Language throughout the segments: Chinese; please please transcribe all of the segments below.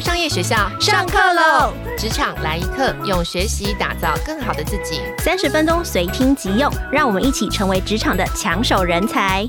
新商业学校上课喽！职场来一课，用学习打造更好的自己。三十分钟随听即用，让我们一起成为职场的抢手人才。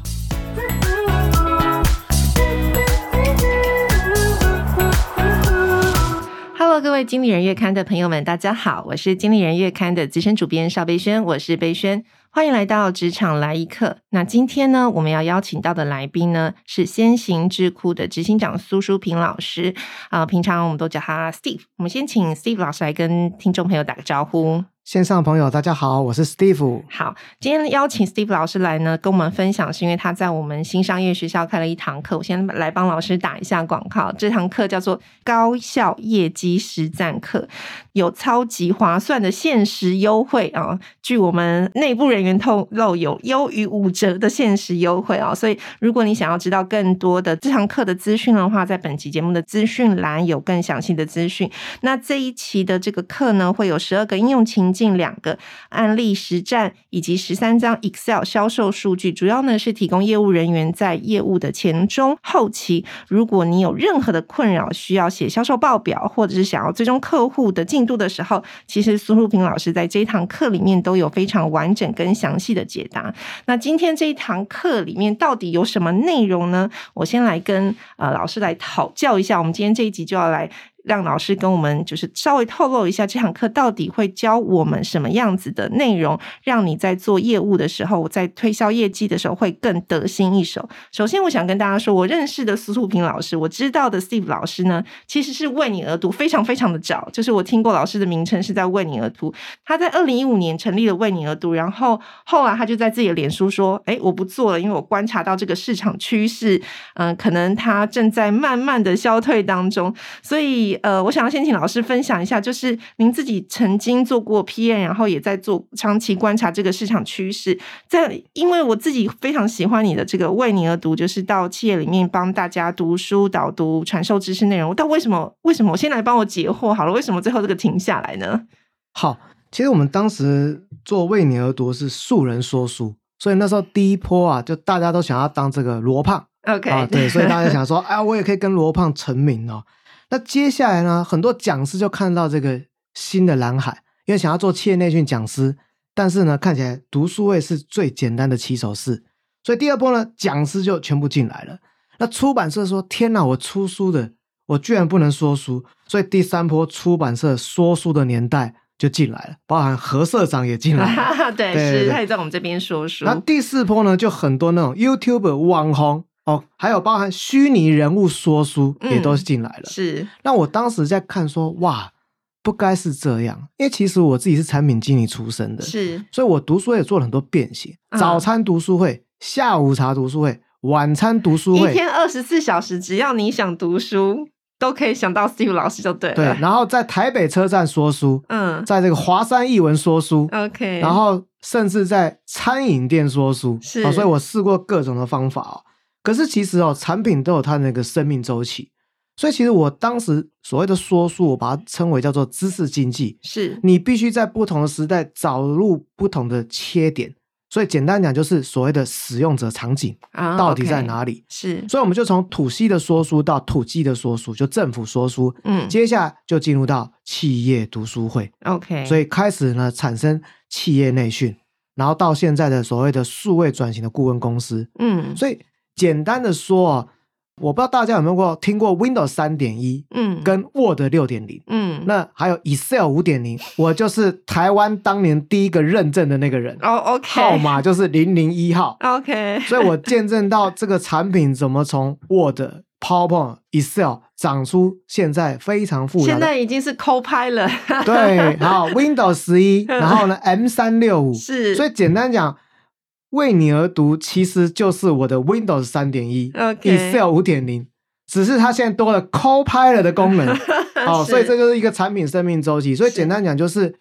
Hello，各位经理人月刊的朋友们，大家好，我是经理人月刊的资深主编邵贝轩，我是贝轩。欢迎来到职场来一课。那今天呢，我们要邀请到的来宾呢，是先行智库的执行长苏淑平老师啊。平常我们都叫他 Steve。我们先请 Steve 老师来跟听众朋友打个招呼。线上朋友，大家好，我是 Steve。好，今天邀请 Steve 老师来呢，跟我们分享，是因为他在我们新商业学校开了一堂课。我先来帮老师打一下广告，这堂课叫做高效业绩实战课，有超级划算的限时优惠啊！据我们内部人员透露，有优于五折的限时优惠啊！所以，如果你想要知道更多的这堂课的资讯的话，在本期节目的资讯栏有更详细的资讯。那这一期的这个课呢，会有十二个应用情。近两个案例实战以及十三张 Excel 销售数据，主要呢是提供业务人员在业务的前中后期，如果你有任何的困扰，需要写销售报表，或者是想要追踪客户的进度的时候，其实苏淑平老师在这一堂课里面都有非常完整跟详细的解答。那今天这一堂课里面到底有什么内容呢？我先来跟呃老师来讨教一下。我们今天这一集就要来。让老师跟我们就是稍微透露一下这堂课到底会教我们什么样子的内容，让你在做业务的时候，在推销业绩的时候会更得心应手。首先，我想跟大家说，我认识的苏素平老师，我知道的 Steve 老师呢，其实是为你而读，非常非常的早。就是我听过老师的名称是在为你而读，他在二零一五年成立了为你而读，然后后来他就在自己的脸书说：“哎，我不做了，因为我观察到这个市场趋势，嗯，可能它正在慢慢的消退当中，所以。”呃，我想要先请老师分享一下，就是您自己曾经做过 PM，然后也在做长期观察这个市场趋势。在因为我自己非常喜欢你的这个为你而读，就是到企业里面帮大家读书、导读、传授知识内容。但为什么？为什么？我先来帮我解惑好了。为什么最后这个停下来呢？好，其实我们当时做为你而读是素人说书，所以那时候第一波啊，就大家都想要当这个罗胖。OK，啊，对，所以大家想说，哎，我也可以跟罗胖成名哦。那接下来呢？很多讲师就看到这个新的蓝海，因为想要做企业内训讲师，但是呢，看起来读书会是最简单的起手式，所以第二波呢，讲师就全部进来了。那出版社说：“天哪，我出书的，我居然不能说书。”所以第三波出版社说书的年代就进来了，包含何社长也进来 了。对，是他也在我们这边说书。那第四波呢，就很多那种 YouTube 网红。哦，还有包含虚拟人物说书也都是进来了。是，那我当时在看说，哇，不该是这样，因为其实我自己是产品经理出身的，是，所以我读书也做了很多变形。早餐读书会、下午茶读书会、晚餐读书会，一天二十四小时，只要你想读书，都可以想到 Steve 老师就对了。对，然后在台北车站说书，嗯，在这个华山译文说书，OK，然后甚至在餐饮店说书，是，所以我试过各种的方法哦。可是其实哦，产品都有它那个生命周期，所以其实我当时所谓的说书，我把它称为叫做知识经济，是你必须在不同的时代找入不同的切点。所以简单讲，就是所谓的使用者场景到底在哪里？是，所以我们就从土西的说书到土鸡的说书，就政府说书，嗯，接下来就进入到企业读书会，OK，所以开始呢产生企业内训，然后到现在的所谓的数位转型的顾问公司，嗯，所以。简单的说啊，我不知道大家有没有过听过 Windows 三点一，嗯，跟 Word 六点零，嗯，那还有 Excel 五点零，我就是台湾当年第一个认证的那个人哦，OK，号码就是零零一号，OK，所以我见证到这个产品怎么从 Word、PowerPoint、Excel 长出现在非常复杂，现在已经是 Copilot，对，好 Windows 十一，然后呢 M 三六五，是，所以简单讲。为你而读，其实就是我的 Windows 三点一，Excel 五点零，只是它现在多了 Copilot 的功能，哦，所以这就是一个产品生命周期。所以简单讲，就是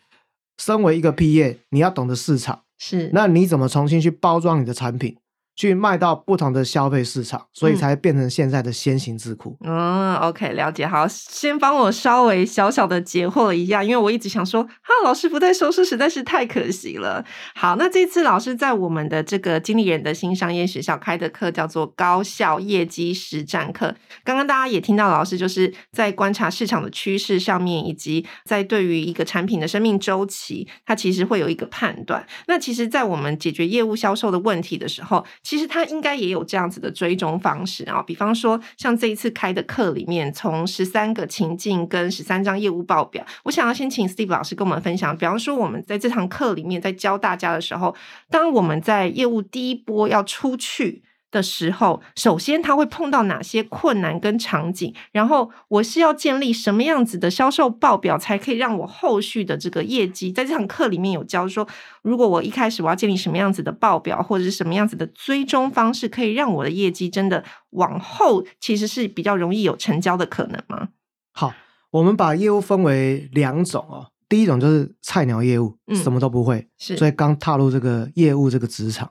身为一个 P 业，你要懂得市场，是，那你怎么重新去包装你的产品？去卖到不同的消费市场，所以嗯才变成现在的先行智库。嗯，OK，了解。好，先帮我稍微小小的解惑了一下，因为我一直想说，哈，老师不在收视实在是太可惜了。好，那这次老师在我们的这个经理人的新商业学校开的课叫做高效业绩实战课。刚刚大家也听到老师就是在观察市场的趋势上面，以及在对于一个产品的生命周期，它其实会有一个判断。那其实，在我们解决业务销售的问题的时候，其实他应该也有这样子的追踪方式啊。比方说，像这一次开的课里面，从十三个情境跟十三张业务报表，我想要先请 Steve 老师跟我们分享。比方说，我们在这堂课里面在教大家的时候，当我们在业务第一波要出去。的时候，首先他会碰到哪些困难跟场景，然后我是要建立什么样子的销售报表，才可以让我后续的这个业绩，在这堂课里面有教说，如果我一开始我要建立什么样子的报表，或者是什么样子的追踪方式，可以让我的业绩真的往后其实是比较容易有成交的可能吗？好，我们把业务分为两种哦。第一种就是菜鸟业务，嗯什么都不会，是所以刚踏入这个业务这个职场。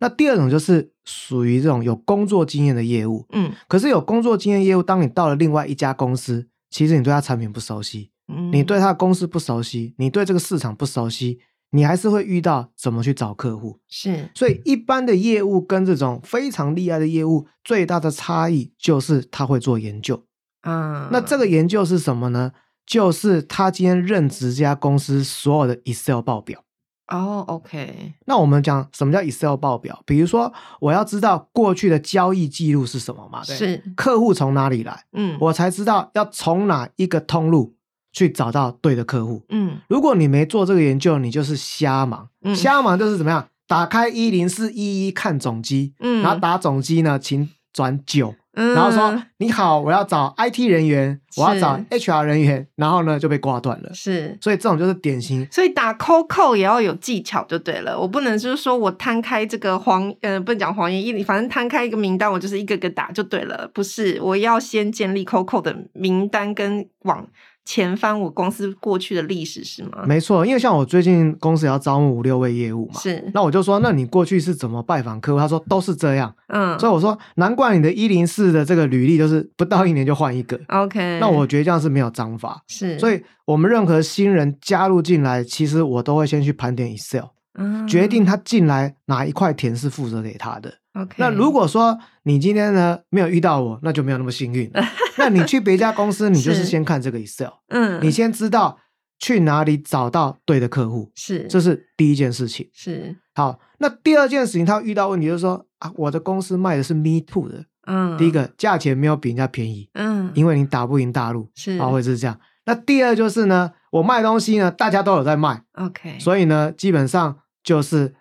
那第二种就是属于这种有工作经验的业务，嗯可是有工作经验业务，当你到了另外一家公司，其实你对他产品不熟悉，嗯，你对他的公司不熟悉，你对这个市场不熟悉，你还是会遇到怎么去找客户。是所以一般的业务跟这种非常厉害的业务最大的差异就是他会做研究。啊，那这个研究是什么呢？就是他今天任职这家公司所有的 Excel 报表。哦，OK，那我们讲什么叫 Excel 报表？比如说，我要知道过去的交易记录是什么嘛？对是客户从哪里来，嗯我才知道要从哪一个通路去找到对的客户。嗯如果你没做这个研究，你就是瞎忙。嗯瞎忙就是怎么样？打开一零四一一看总机，嗯，然后打总机呢，请转九，嗯，然后说你好，我要找 IT 人员，我要找 HR 人员，然后呢就被挂断了。是。所以这种就是典型所以打 COCO 也要有技巧就对了，我不能就是说我摊开这个黄呃，不能讲黄页一，反正摊开一个名单，我就是一个个打就对了，不是我要先建立 COCO 的名单跟往前翻我公司过去的历史是吗？没错，因为像我最近公司也要招募五六位业务嘛，是，那我就说，那你过去是怎么拜访客户？他说都是这样，嗯，所以我说难怪你的一零四的这个履历就是不到一年就换一个。OK，那我觉得这样是没有章法，是，所以我们任何新人加入进来，其实我都会先去盘点 Excel，嗯决定他进来哪一块田是负责给他的。OK，那如果说你今天呢没有遇到我，那就没有那么幸运了。那你去别家公司，你就是是先看这个 Excel，嗯，你先知道去哪里找到对的客户，是这是第一件事情。是好，那第二件事情，他遇到问题就是说啊，我的公司卖的是 Me Too 的，嗯，第一个价钱没有比人家便宜，嗯，因为你打不赢大陆，是啊，会是这样。那第二就是呢，我卖东西呢，大家都有在卖，OK，所以呢，基本上就是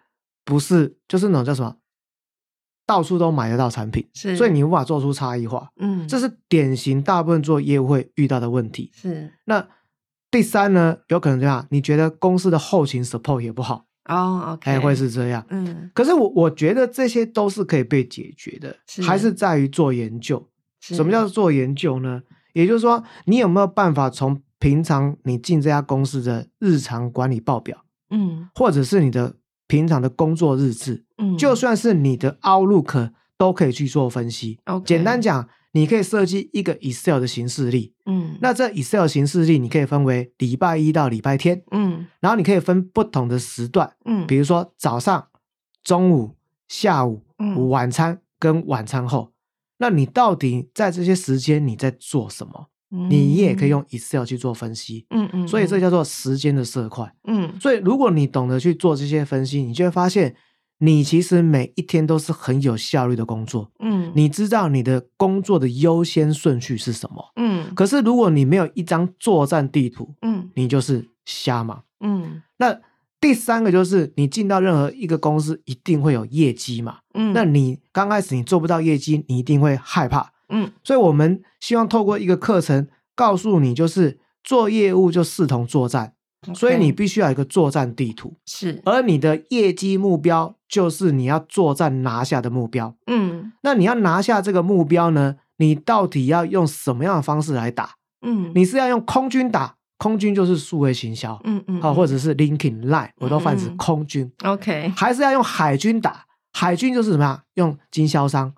不是就是那种叫什么，到处都买得到产品，是，所以你无法做出差异化，嗯，这是典型大部分做业务会遇到的问题。是。那第三呢，有可能这样，你觉得公司的后勤 support 也不好，哦，OK，哎，会是这样。嗯，可是我我觉得这些都是可以被解决的，是。还是在于做研究。什么叫做研究呢？也就是说，你有没有办法从平常你进这家公司的日常管理报表，嗯。或者是你的平常的工作日志，嗯，就算是你的 Outlook 都可以去做分析。OK 简单讲，你可以设计一个 Excel 的形式例。嗯，那这 Excel 形式例，你可以分为礼拜一到礼拜天，嗯然后你可以分不同的时段，嗯，比如说早上、中午、下午、嗯晚餐跟晚餐后。那你到底在这些时间你在做什么？你也可以用 Excel 去做分析。嗯嗯，所以这叫做时间的色块。嗯所以如果你懂得去做这些分析，你就会发现，你其实每一天都是很有效率的工作。嗯你知道你的工作的优先顺序是什么。嗯可是如果你没有一张作战地图，嗯你就是瞎忙。嗯那第三个就是你进到任何一个公司，一定会有业绩嘛。嗯，那你刚开始你做不到业绩，你一定会害怕。嗯。所以我们希望透过一个课程告诉你，就是做业务就视同作战，所以你必须要有一个作战地图，是。而你的业绩目标就是你要作战拿下的目标。嗯。那你要拿下这个目标呢？你到底要用什么样的方式来打？嗯。你是要用空军打，空军就是数位行销，嗯嗯好，或者是 LinkedIn Line，我都泛指空军，OK。还是要用海军打？海军就是什么样用经销商、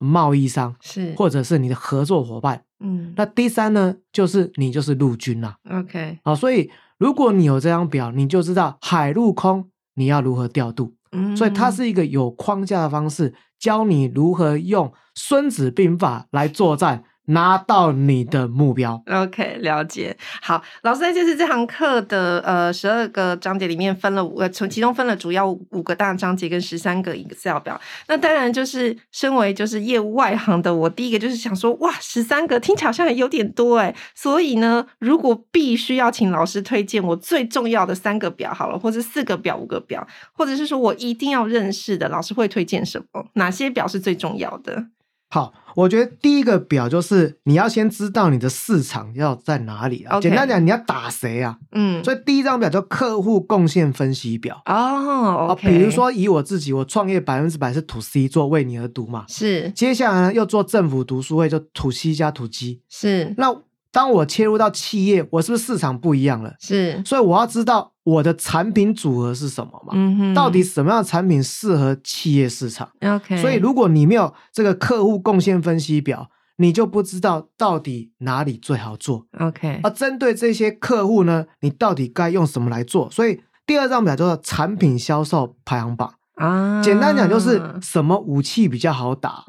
贸易商，是。或者是你的合作伙伴。嗯。那第三呢，就是你就是陆军啦、，OK，好，所以如果你有这张表，你就知道海陆空你要如何调度。嗯，所以它是一个有框架的方式，教你如何用《孙子兵法》来作战，拿到你的目标。OK，了解。好，老师在这次这堂课的呃十二个章节里面分了五个，从其中分了主要五个大章节跟十三个 Excel 表。那当然就是身为就是业务外行的我，第一个就是想说，哇，十三个听起来好像有点多哎。所以呢，如果必须要请老师推荐我最重要的三个表好了，或者四个表、五个表，或者是说我一定要认识的，老师会推荐什么？哪些表是最重要的？好，我觉得第一个表就是你要先知道你的市场要在哪里啊。简单讲，你要打谁啊？嗯，所以第一张表叫客户贡献分析表。哦比如说以我自己，我创业百分之百是 to C 做为你而读嘛。是接下来呢，又做政府读书会，就 to C 加 to G。是那当我切入到企业，我是不是市场不一样了？是，所以我要知道我的产品组合是什么嘛？嗯哼，到底什么样的产品适合企业市场？OK？所以如果你没有这个客户贡献分析表，你就不知道到底哪里最好做。OK，而针对这些客户呢，你到底该用什么来做？所以第二张表叫做产品销售排行榜。啊，简单讲就是什么武器比较好打，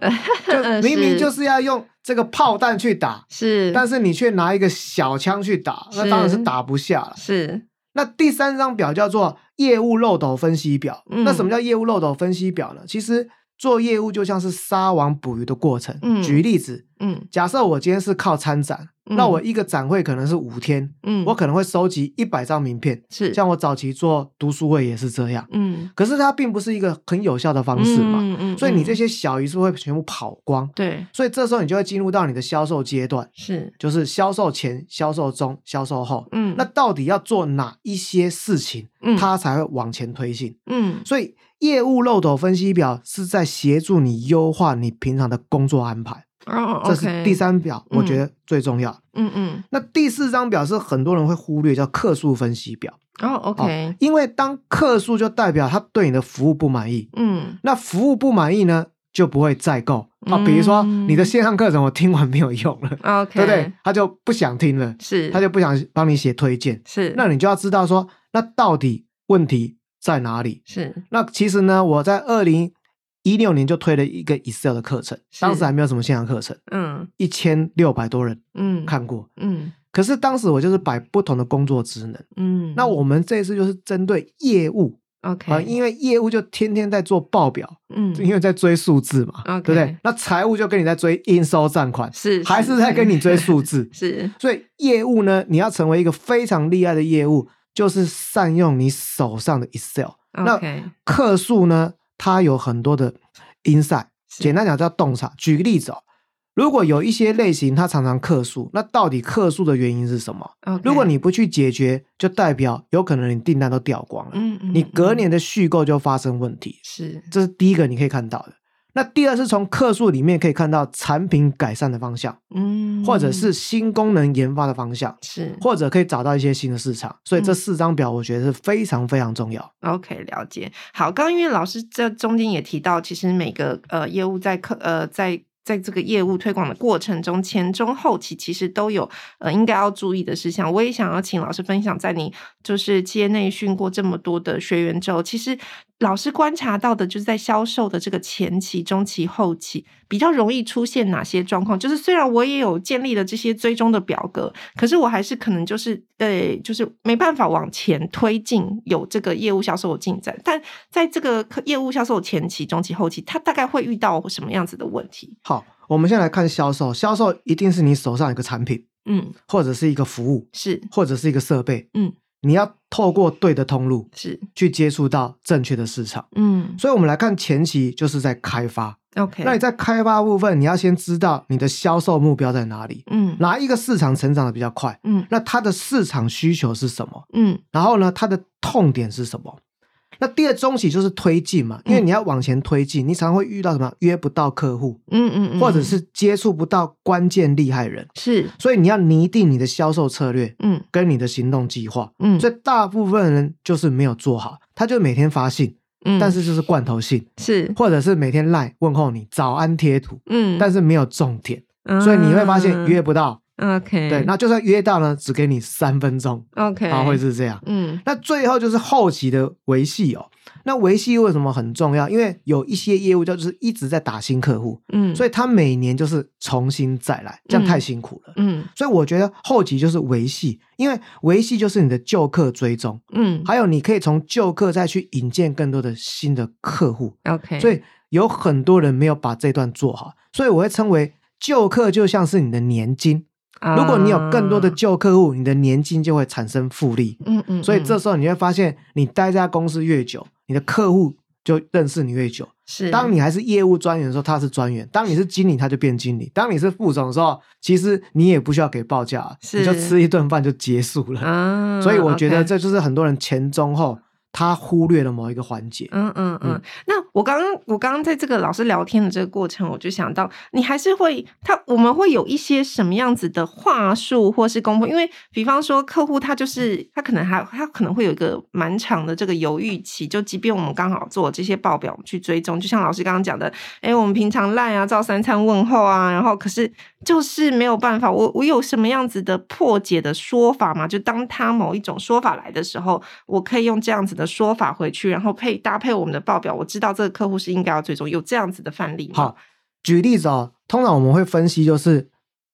就 明明就是要用这个炮弹去打，是，但是你却拿一个小枪去打，那当然是打不下了。是那第三张表叫做业务漏斗分析表。嗯那什么叫业务漏斗分析表呢？其实做业务就像是撒网捕鱼的过程。嗯举例子，嗯假设我今天是靠参展，嗯那我一个展会可能是五天，嗯，我可能会收集一百张名片。是像我早期做读书会也是这样，嗯可是它并不是一个很有效的方式嘛。嗯嗯，所以你这些些小鱼是会全部跑光，对所以这时候你就会进入到你的销售阶段，是就是销售前、销售中、销售后。嗯那到底要做哪一些事情，嗯它才会往前推进？嗯所以业务漏斗分析表是在协助你优化你平常的工作安排，哦，这是第三表，嗯我觉得最重要。嗯嗯那第四张表是很多人会忽略，叫客诉分析表。哦，OK，因为当客诉就代表他对你的服务不满意，嗯那服务不满意呢，就不会再购啊。比如说嗯你的线上课程我听完没有用了，，OK，对不对？他就不想听了，是，他就不想帮你写推荐。是，那你就要知道说，那到底问题在哪里？是。那其实呢，我在二零一六年就推了一个 Excel 的课程，当时还没有什么线上课程，嗯。一千六百多人嗯。看过。嗯。可是当时我就是摆不同的工作职能，嗯，那我们这一次就是针对业务 OK，啊，因为业务就天天在做报表，嗯。因为在追数字嘛，OK。对不对？那财务就跟你在追应收账款，是。还是在跟你追数字。是。所以业务呢，你要成为一个非常厉害的业务，就是善用你手上的 Excel。那客数呢，它有很多的 insight，简单讲叫洞察。举个例子哦，如果有一些类型它常常客数，那到底客数的原因是什么如果你不去解决，就代表有可能你订单都掉光了，嗯嗯你隔嗯年的续购就发生问题。是这是第一个你可以看到的。那第二是从客数里面可以看到产品改善的方向，嗯，或者是新功能研发的方向，是或者可以找到一些新的市场。所以这嗯四张表我觉得是非常非常重要。OK，了解。好，刚刚因为老师这中间也提到，其实每个呃业务在客呃在在这个业务推广的过程中，前中后期其实都有呃应该要注意的事项。我也想要请老师分享，在你就是企业内训过这么多的学员之后，其实老师观察到的，就是在销售的这个前期、中期、后期，比较容易出现哪些状况？就是虽然我也有建立了这些追踪的表格，可是我还是可能就是呃，就是没办法往前推进有这个业务销售的进展。但在这个客业务销售前期、中期、后期，它大概会遇到什么样子的问题？好，我们先来看销售，销售一定是你手上有个产品，嗯，或者是一个服务，是或者是一个设备，嗯，你要透过对的通路是，去接触到正确的市场。嗯所以，我们来看前期就是在开发。，OK，那你在开发部分，你要先知道你的销售目标在哪里，嗯哪一个市场成长的比较快，嗯那它的市场需求是什么？嗯然后呢，它的痛点是什么？那第二中期就是推进嘛，因为嗯你要往前推进，你常会遇到什么约不到客户，嗯嗯嗯，或者是接触不到关键厉害人，是。所以你要拟定你的销售策略嗯。跟你的行动计划。嗯，所以大部分人就是没有做好，他就每天发信，嗯。但是就是罐头信，是。或者是每天赖问候你早安贴图，嗯，但是没有重点，所以你会发现约不到。嗯 OK 对，那就算约到呢，只给你三分钟，OK 啊，会是这样。嗯那最后就是后期的维系哦。那维系为什么很重要？因为有一些业务就是一直在打新客户，嗯，所以他每年就是重新再来，这样太辛苦了。嗯所以我觉得后期就是维系，因为维系就是你的旧客追踪，嗯还有你可以从旧客再去引荐更多的新的客户。OK，所以有很多人没有把这段做好，所以我会称为旧客就像是你的年金。如果你有更多的啊旧客户，你的年金就会产生复利。嗯嗯，所以这嗯时候你会发现，你待在公司越久，你的客户就认识你越久。是当你还是业务专员的时候，他是专员；当你是经理，他就变经理；当你是副总的时候，其实你也不需要给报价，是你就吃一顿饭就结束了。啊，所以我觉得这就是很多人前中后他忽略了某一个环节。嗯嗯嗯嗯，那我刚刚我刚刚在这个老师聊天的这个过程，我就想到，你还是会他我们会有一些什么样子的话术或是功夫，因为比方说客户他就是他可能还他可能会有一个蛮长的这个犹豫期，就即便我们刚好做这些报表去追踪，就像老师刚刚讲的，哎，我们平常赖啊，照三餐问候啊，然后可是就是没有办法，我我有什么样子的破解的说法吗？就当他某一种说法来的时候，我可以用这样子的说法回去，然后配搭配我们的报表，我知道这个客户是应该要追踪，有这样子的范例吗？好，举例子哦，通常我们会分析，就是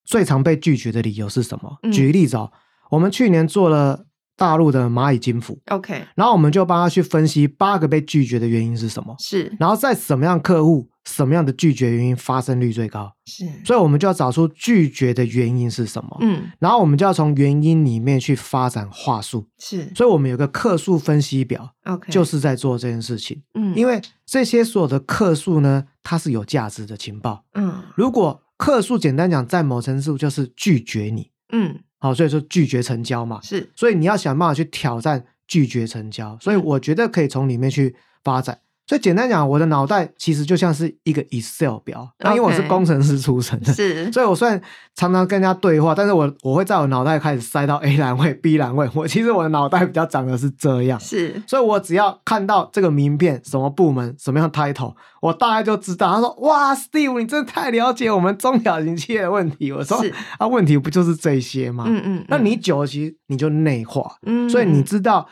最常被拒绝的理由是什么？嗯举例子哦，我们去年做了大陆的蚂蚁金服，，OK，然后我们就帮他去分析八个被拒绝的原因是什么，是。然后在什么样客户、什么样的拒绝原因发生率最高，是，所以我们就要找出拒绝的原因是什么，嗯，然后我们就要从原因里面去发展话术，是。所以我们有个客数分析表，OK，就是在做这件事情。嗯，因为为这些所有的客数呢，它是有价值的情报。嗯。如果客数简单讲，在某程度就是拒绝你，嗯好，所以说拒绝成交嘛。是所以你要想办法去挑战拒绝成交。所以嗯我觉得可以从里面去发展。所以简单讲，我的脑袋其实就像是一个 Excel 表，那因为我是工程师出身的，是所以我虽然常常跟人家对话，但是我我会在我脑袋开始塞到 A 栏位、B 栏位。我其实我的脑袋比较长的是这样，是所以我只要看到这个名片、什么部门、什么样 title，我大概就知道。他说：“哇，Steve，你真的太了解我们中小型企业的问题。”我说：“啊，问题不就是这些吗？”嗯嗯，那你久了，其实你就内化，嗯，所以你知道，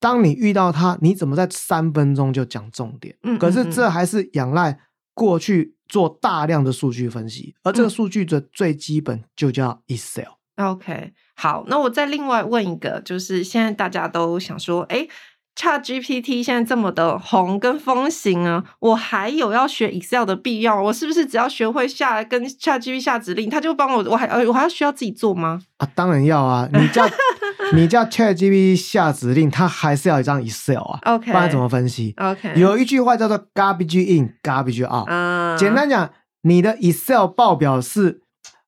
当你遇到他，你怎么在三分钟就讲重点？嗯可是这还是仰赖过去做大量的数据分析，而这个嗯数据的最基本就叫 Excel。OK，好，那我再另外问一个，就是现在大家都想说，哎，Chat GPT 现在这么的红跟风行啊，我还有要学 Excel 的必要？我是不是只要学会下跟 Chat GPT 下指令，他就帮我？我还呃我还要需要自己做吗？啊，当然要啊！你叫 你叫 ChatGPT 下指令，它还是要一张 Excel 啊 OK 不然怎么分析？OK，有一句话叫做 “garbage in, garbage out”。嗯，简单讲，你的 Excel 报表是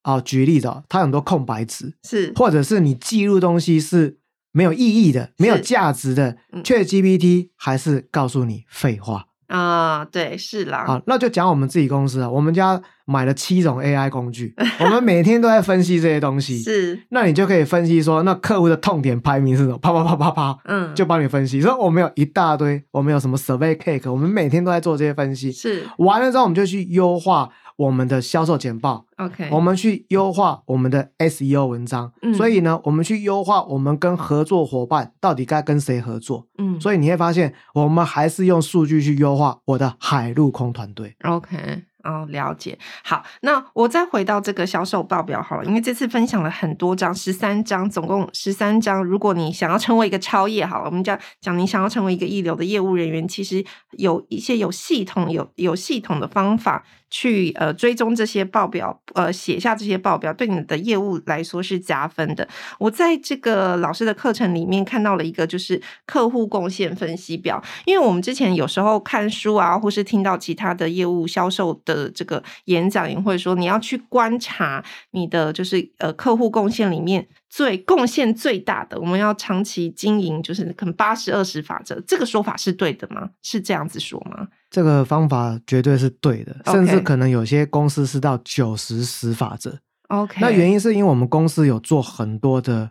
啊，举例子哦，它有很多空白值，是。或者是你记录东西是没有意义的、没有价值的嗯，ChatGPT 还是告诉你废话。啊、对，是啦，好，那就讲我们自己公司啊，我们家买了七种 AI 工具，我们每天都在分析这些东西。是，那你就可以分析说，那客户的痛点排名是什么？啪啪啪啪啪，嗯，就帮你分析。所以我们有一大堆，我们有什么 survey cake，我们每天都在做这些分析。是完了之后，我们就去优化我们的销售简报，OK，我们去优化我们的 SEO 文章。嗯所以呢，我们去优化我们跟合作伙伴到底该跟谁合作。嗯，所以你会发现，我们还是用数据去优化我的海陆空团队。OK，哦，了解。好，那我再回到这个销售报表好了，因为这次分享了很多张，十三张，总共十三张。如果你想要成为一个超业，好了，我们讲讲你想要成为一个一流的业务人员，其实有一些有系统、有有系统的方法去呃追踪这些报表，呃写下这些报表，对你的业务来说是加分的。我在这个老师的课程里面看到了一个，就是客户贡献分析表。因为我们之前有时候看书啊，或是听到其他的业务销售的这个演讲，也会说你要去观察你的就是呃客户贡献里面最贡献最大的，我们要长期经营，就是可能八十二十法则，这个说法是对的吗？是这样子说吗？这个方法绝对是对的甚至可能有些公司是到九十十法则。OK，那原因是因为我们公司有做很多的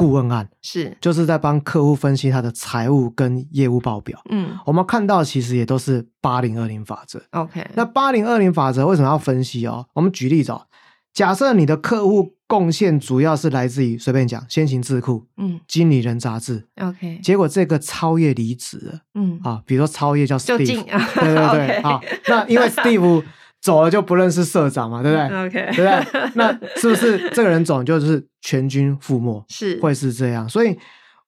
顾问案，是，就是在帮客户分析他的财务跟业务报表。嗯。我们看到其实也都是八零二零法则。，OK，那八零二零法则为什么要分析哦？我们举例子哦，假设你的客户贡献主要是来自于随便讲先行智库、嗯。经理人杂志，，OK，结果这个超越离职了。嗯，啊，比如说超越叫就 Steve，啊对对对好，那因为 Steve 走了就不认识社长嘛，对不对？OK，对不对？那是不是这个人走就是全军覆没？是会是这样，所以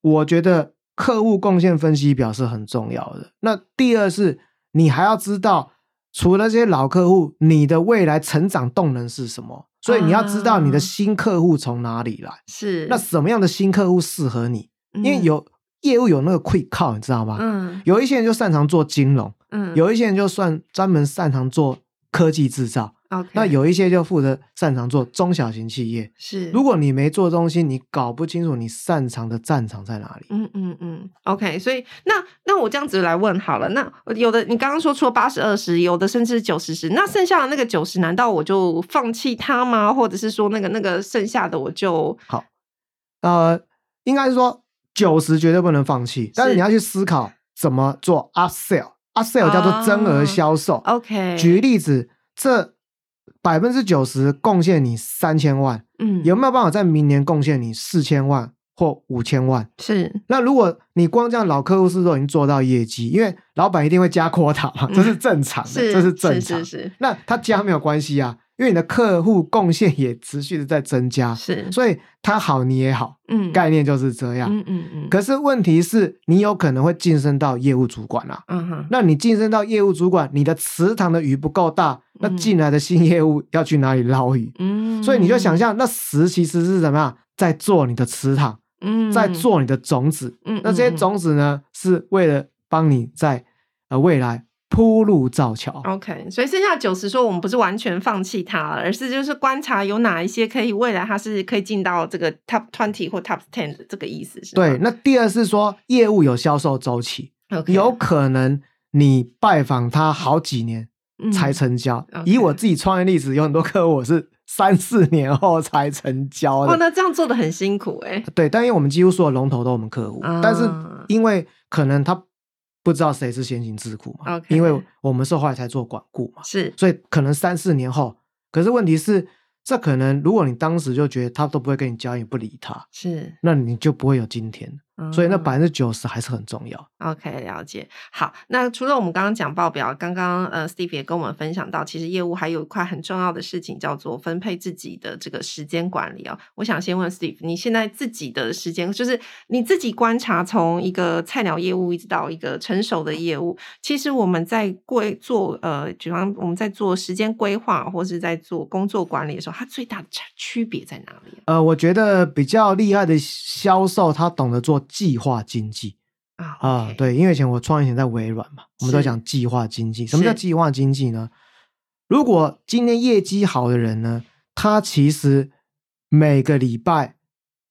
我觉得客户贡献分析表是很重要的。那第二是，你还要知道，除了这些老客户，你的未来成长动能是什么？所以你要知道你的啊新客户从哪里来，是，那什么样的新客户适合你？因为嗯有业务有那个 quick call，你知道吗？嗯有一些人就擅长做金融，嗯有一些人就算专门擅长做科技制造那有一些就负责擅长做中小型企业。是，如果你没做东西，你搞不清楚你擅长的战场在哪里。嗯嗯嗯，OK，所以那那我这样子来问好了，那有的你刚刚说出了八十二十，有的甚至九十十，那剩下的那个九十，难道我就放弃它吗？或者是说那个那个剩下的我就好呃，应该是说九十绝对不能放弃，但是是你要去思考怎么做 upsell。Upsell 叫做增额销售。OK？举例子，这百分之九十贡献你三千万，嗯有没有办法在明年贡献你四千万或五千万？是那如果你光这样，老客户是都已经做到业绩？因为老板一定会加 quota 嘛，这是正常的，这是正常。是是那他加没有关系啊，因为你的客户贡献也持续的在增加，是，所以他好你也好，嗯概念就是这样。嗯嗯嗯，可是问题是你有可能会晋升到业务主管啊。嗯哼那你晋升到业务主管，你的池塘的鱼不够大，那嗯进来的新业务要去哪里捞鱼？嗯，所以你就想象，那石其实是怎么样，在做你的池塘，嗯在做你的种子。嗯那这些种子呢，是为了帮你在呃未来铺路造桥。OK，所以剩下九十说我们不是完全放弃它了，而是就是观察有哪一些可以未来它是可以进到这个 Top Twenty 或 Top Ten 的这个意思是？对，那第二是说业务有销售周期有可能你拜访他好几年才嗯成交。以我自己创业例子，有很多客户我是三四年后才成交哦，的。那这样做的很辛苦哎、对，但因为我们几乎所有龙头都是我们客户，但是啊因为可能他不知道谁是先行智库嘛 OK 因为我们是后来才做管顾嘛，是所以可能三四年后，可是问题是，这可能如果你当时就觉得他都不会跟你交易，不理他，是，那你就不会有今天。所以那嗯百分之九十还是很重要。OK，了解。好，那除了我们刚刚讲报表，刚刚呃，Steve 也跟我们分享到，其实业务还有一块很重要的事情叫做分配自己的这个时间管理哦。我想先问 Steve，你现在自己的时间，就是你自己观察，从一个菜鸟业务一直到一个成熟的业务，其实我们在规做呃，比方我们在做时间规划或是在做工作管理的时候，它最大的差区别在哪里呃，我觉得比较厉害的销售，他懂得做计划经济啊？对，因为以前我创业前在微软嘛，我们都讲计划经济。什么叫计划经济呢？如果今天业绩好的人呢，他其实每个礼拜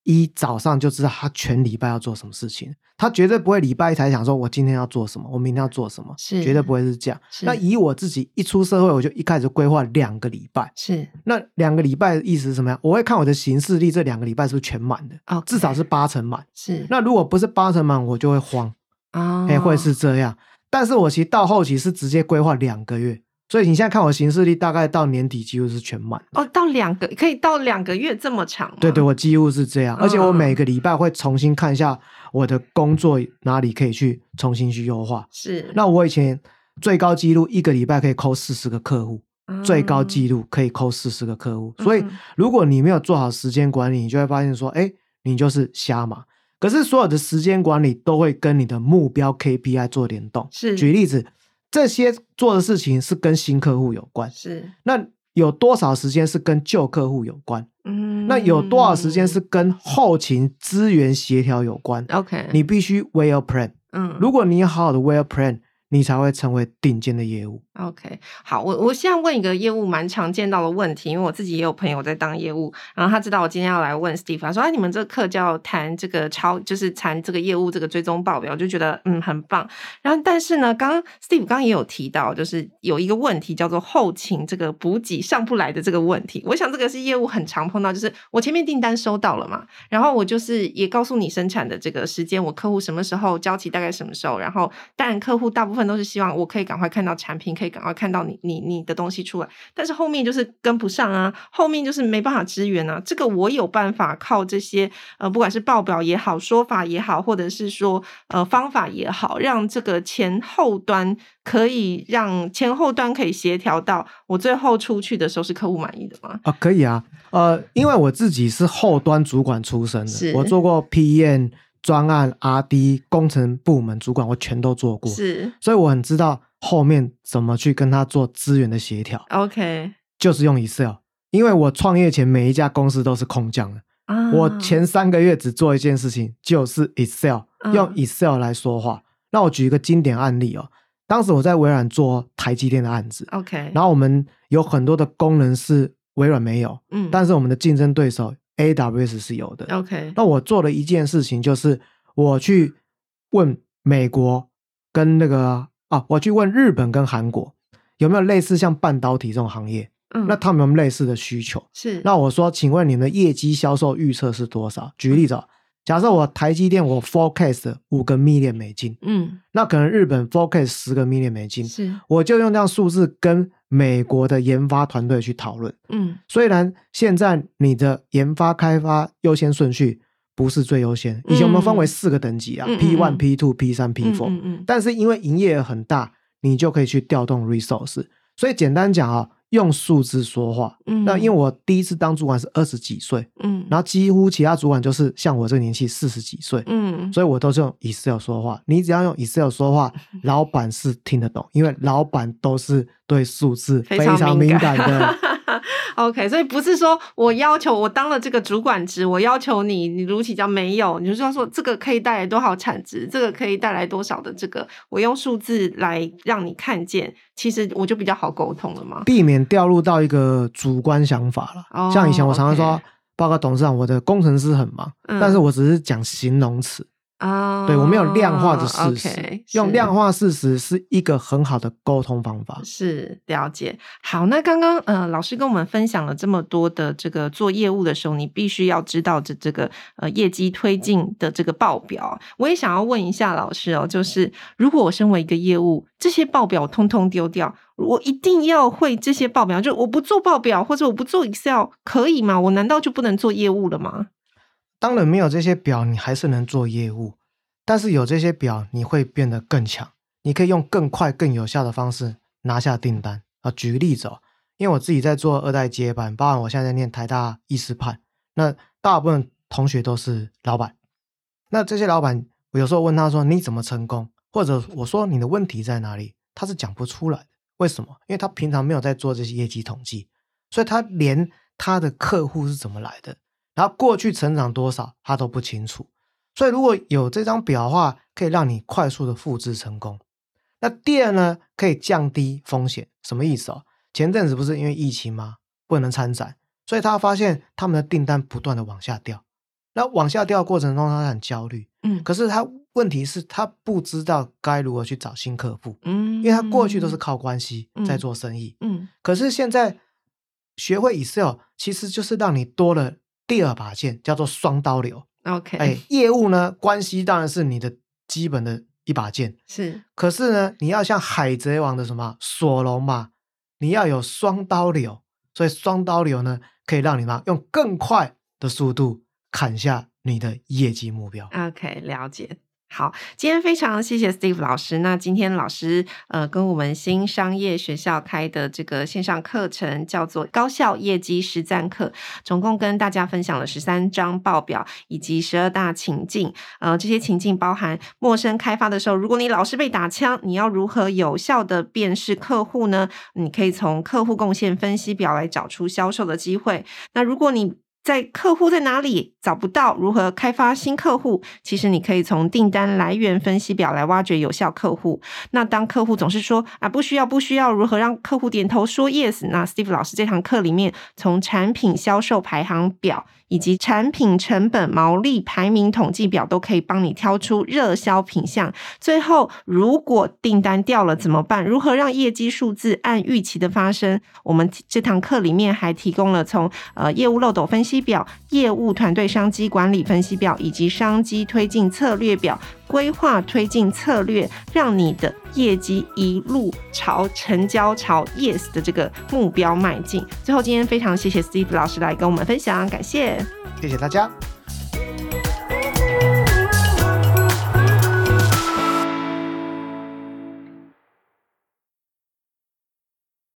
一早上就知道他全礼拜要做什么事情，他绝对不会礼拜一才想说我今天要做什么，我明天要做什么，是绝对不会是这样。那以我自己一出社会，我就一开始规划两个礼拜。是那两个礼拜的意思是什么样？我会看我的行事历，这两个礼拜是不是全满的 OK 至少是八成满。是那如果不是八成满，我就会慌，啊，哎、会是这样。但是我其实到后期是直接规划两个月，所以你现在看我行事历，大概到年底几乎是全满。哦，到两个可以到两个月这么长吗？对对，我几乎是这样，而且我嗯每个礼拜会重新看一下我的工作哪里可以去重新去优化。是那我以前最高纪录一个礼拜可以扣四十个客户，最高录纪录可以扣四十个客户。所以嗯如果你没有做好时间管理，你就会发现说，哎，你就是瞎嘛。可是所有的时间管理都会跟你的目标 KPI 做联动。是举例子，这些做的事情是跟新客户有关，是那有多少时间是跟旧客户有关？嗯，那有多少时间是跟后勤资源协调有关？OK？你必须 well plan。嗯，如果你有好好的 well plan，你才会成为顶尖的业务。OK，好，我我现在问一个业务蛮常见到的问题，因为我自己也有朋友在当业务，然后他知道我今天要来问 Steve，他说：“哎，你们这个课叫谈这个超，就是谈这个业务这个追踪报表，就觉得嗯很棒。然后但是呢，刚刚 Steve 刚刚也有提到，就是有一个问题叫做后勤这个补给上不来的这个问题。我想这个是业务很常碰到，就是我前面订单收到了嘛，然后我就是也告诉你生产的这个时间，我客户什么时候交期大概什么时候，然后但客户大部分都是希望我可以赶快看到产品。可以赶快看到你你你的东西出来，但是后面就是跟不上啊，后面就是没办法支援啊。这个我有办法靠这些呃，不管是报表也好，说法也好，或者是说呃方法也好，让这个前后端可以让前后端可以协调到我最后出去的时候是客户满意的吗？啊，可以啊，呃，因为我自己是后端主管出身的，我做过 PM 专案、RD 工程部门主管，我全都做过，是，所以我很知道。后面怎么去跟他做资源的协调？OK，就是用 Excel，因为我创业前每一家公司都是空降的啊。我前三个月只做一件事情，就是 Excel，用 Excel 来说话。那我举一个经典案例哦，当时我在微软做台积电的案子，OK，然后我们有很多的功能是微软没有，嗯，但是我们的竞争对手 AWS 是有的，OK。那我做的一件事情，就是我去问美国跟那个。啊，我去问日本跟韩国有没有类似像半导体这种行业，嗯，那他们有类似的需求。是，那我说，请问你们的业绩销售预测是多少？举例子，假设我台积电我 forecast 五个 million 美金，嗯，那可能日本 forecast 十个 million 美金，是，我就用这样数字跟美国的研发团队去讨论，嗯，虽然现在你的研发开发优先顺序。不是最优先。以前我们分为四个等级啊，P one、P two、P 三、P four。但是因为营业额很大，你就可以去调动 resource。所以简单讲啊，用数字说话。那因为我第一次当主管是二十几岁，嗯，然后几乎其他主管就是像我这个年纪四十几岁，嗯，所以我都是用 Excel 说话。你只要用 Excel 说话，老板是听得懂，因为老板都是对数字非常敏感的。OK，所以不是说我要求我当了这个主管职，我要求你，你如期交没有？你就要说这个可以带来多少产值，这个可以带来多少的这个，我用数字来让你看见，其实我就比较好沟通了嘛，避免掉入到一个主观想法了。像以前我常常说，报告董事长，我的工程师很忙，但是我只是讲形容词。啊，对我没有量化的事实，用量化事实是一个很好的沟通方法。是了解。好，那刚刚呃，老师跟我们分享了这么多的这个做业务的时候，你必须要知道这这个呃业绩推进的这个报表。我也想要问一下老师哦，就是如果我身为一个业务，这些报表通通丢掉，我一定要会这些报表，就我不做报表或者我不做 Excel 可以吗？我难道就不能做业务了吗？当然没有这些表，你还是能做业务。但是有这些表，你会变得更强，你可以用更快、更有效的方式拿下订单啊。举个例子哦，因为我自己在做二代接班，包含我现在在念台大医师派，那大部分同学都是老板。那这些老板，我有时候问他说：“你怎么成功？”或者我说：“你的问题在哪里？”他是讲不出来的。为什么？因为他平常没有在做这些业绩统计，所以他连他的客户是怎么来的。然后过去成长多少，他都不清楚。所以如果有这张表的话，可以让你快速的复制成功。那第二呢，可以降低风险。什么意思哦？前阵子不是因为疫情吗？不能参展，所以他发现他们的订单不断的往下掉。那往下掉的过程中，他很焦虑。嗯，可是他问题是，他不知道该如何去找新客户。嗯，因为他过去都是靠关系在做生意。嗯，可是现在学会 Excel，其实就是让你多了。第二把剑叫做双刀流，OK，哎，业务呢关系当然是你的基本的一把剑，是，可是呢，你要像海贼王的什么索隆嘛，你要有双刀流，所以双刀流呢可以让你嘛用更快的速度砍下你的业绩目标，OK，了解。好，今天非常谢谢 Steve 老师。那今天老师呃跟我们新商业学校开的这个线上课程叫做高效业绩实战课，总共跟大家分享了十三张报表以及十二大情境。呃，这些情境包含陌生开发的时候，如果你老是被打枪，你要如何有效的辨识客户呢？你可以从客户贡献分析表来找出销售的机会。那如果你在客户在哪里找不到，如何开发新客户？其实你可以从订单来源分析表来挖掘有效客户。那当客户总是说啊不需要不需要，如何让客户点头说 yes？那 Steve 老师这堂课里面，从产品销售排行表以及产品成本毛利排名统计表，都可以帮你挑出热销品项。最后，如果订单掉了怎么办？如何让业绩数字按预期的发生？我们这堂课里面还提供了从呃业务漏斗分析。表、业务团队商机管理分析表以及商机推进策略表，规划推进策略，让你的业绩一路朝成交、朝 yes 的这个目标迈进。最后，今天非常谢谢 Steve 老师来跟我们分享，感谢，谢谢大家。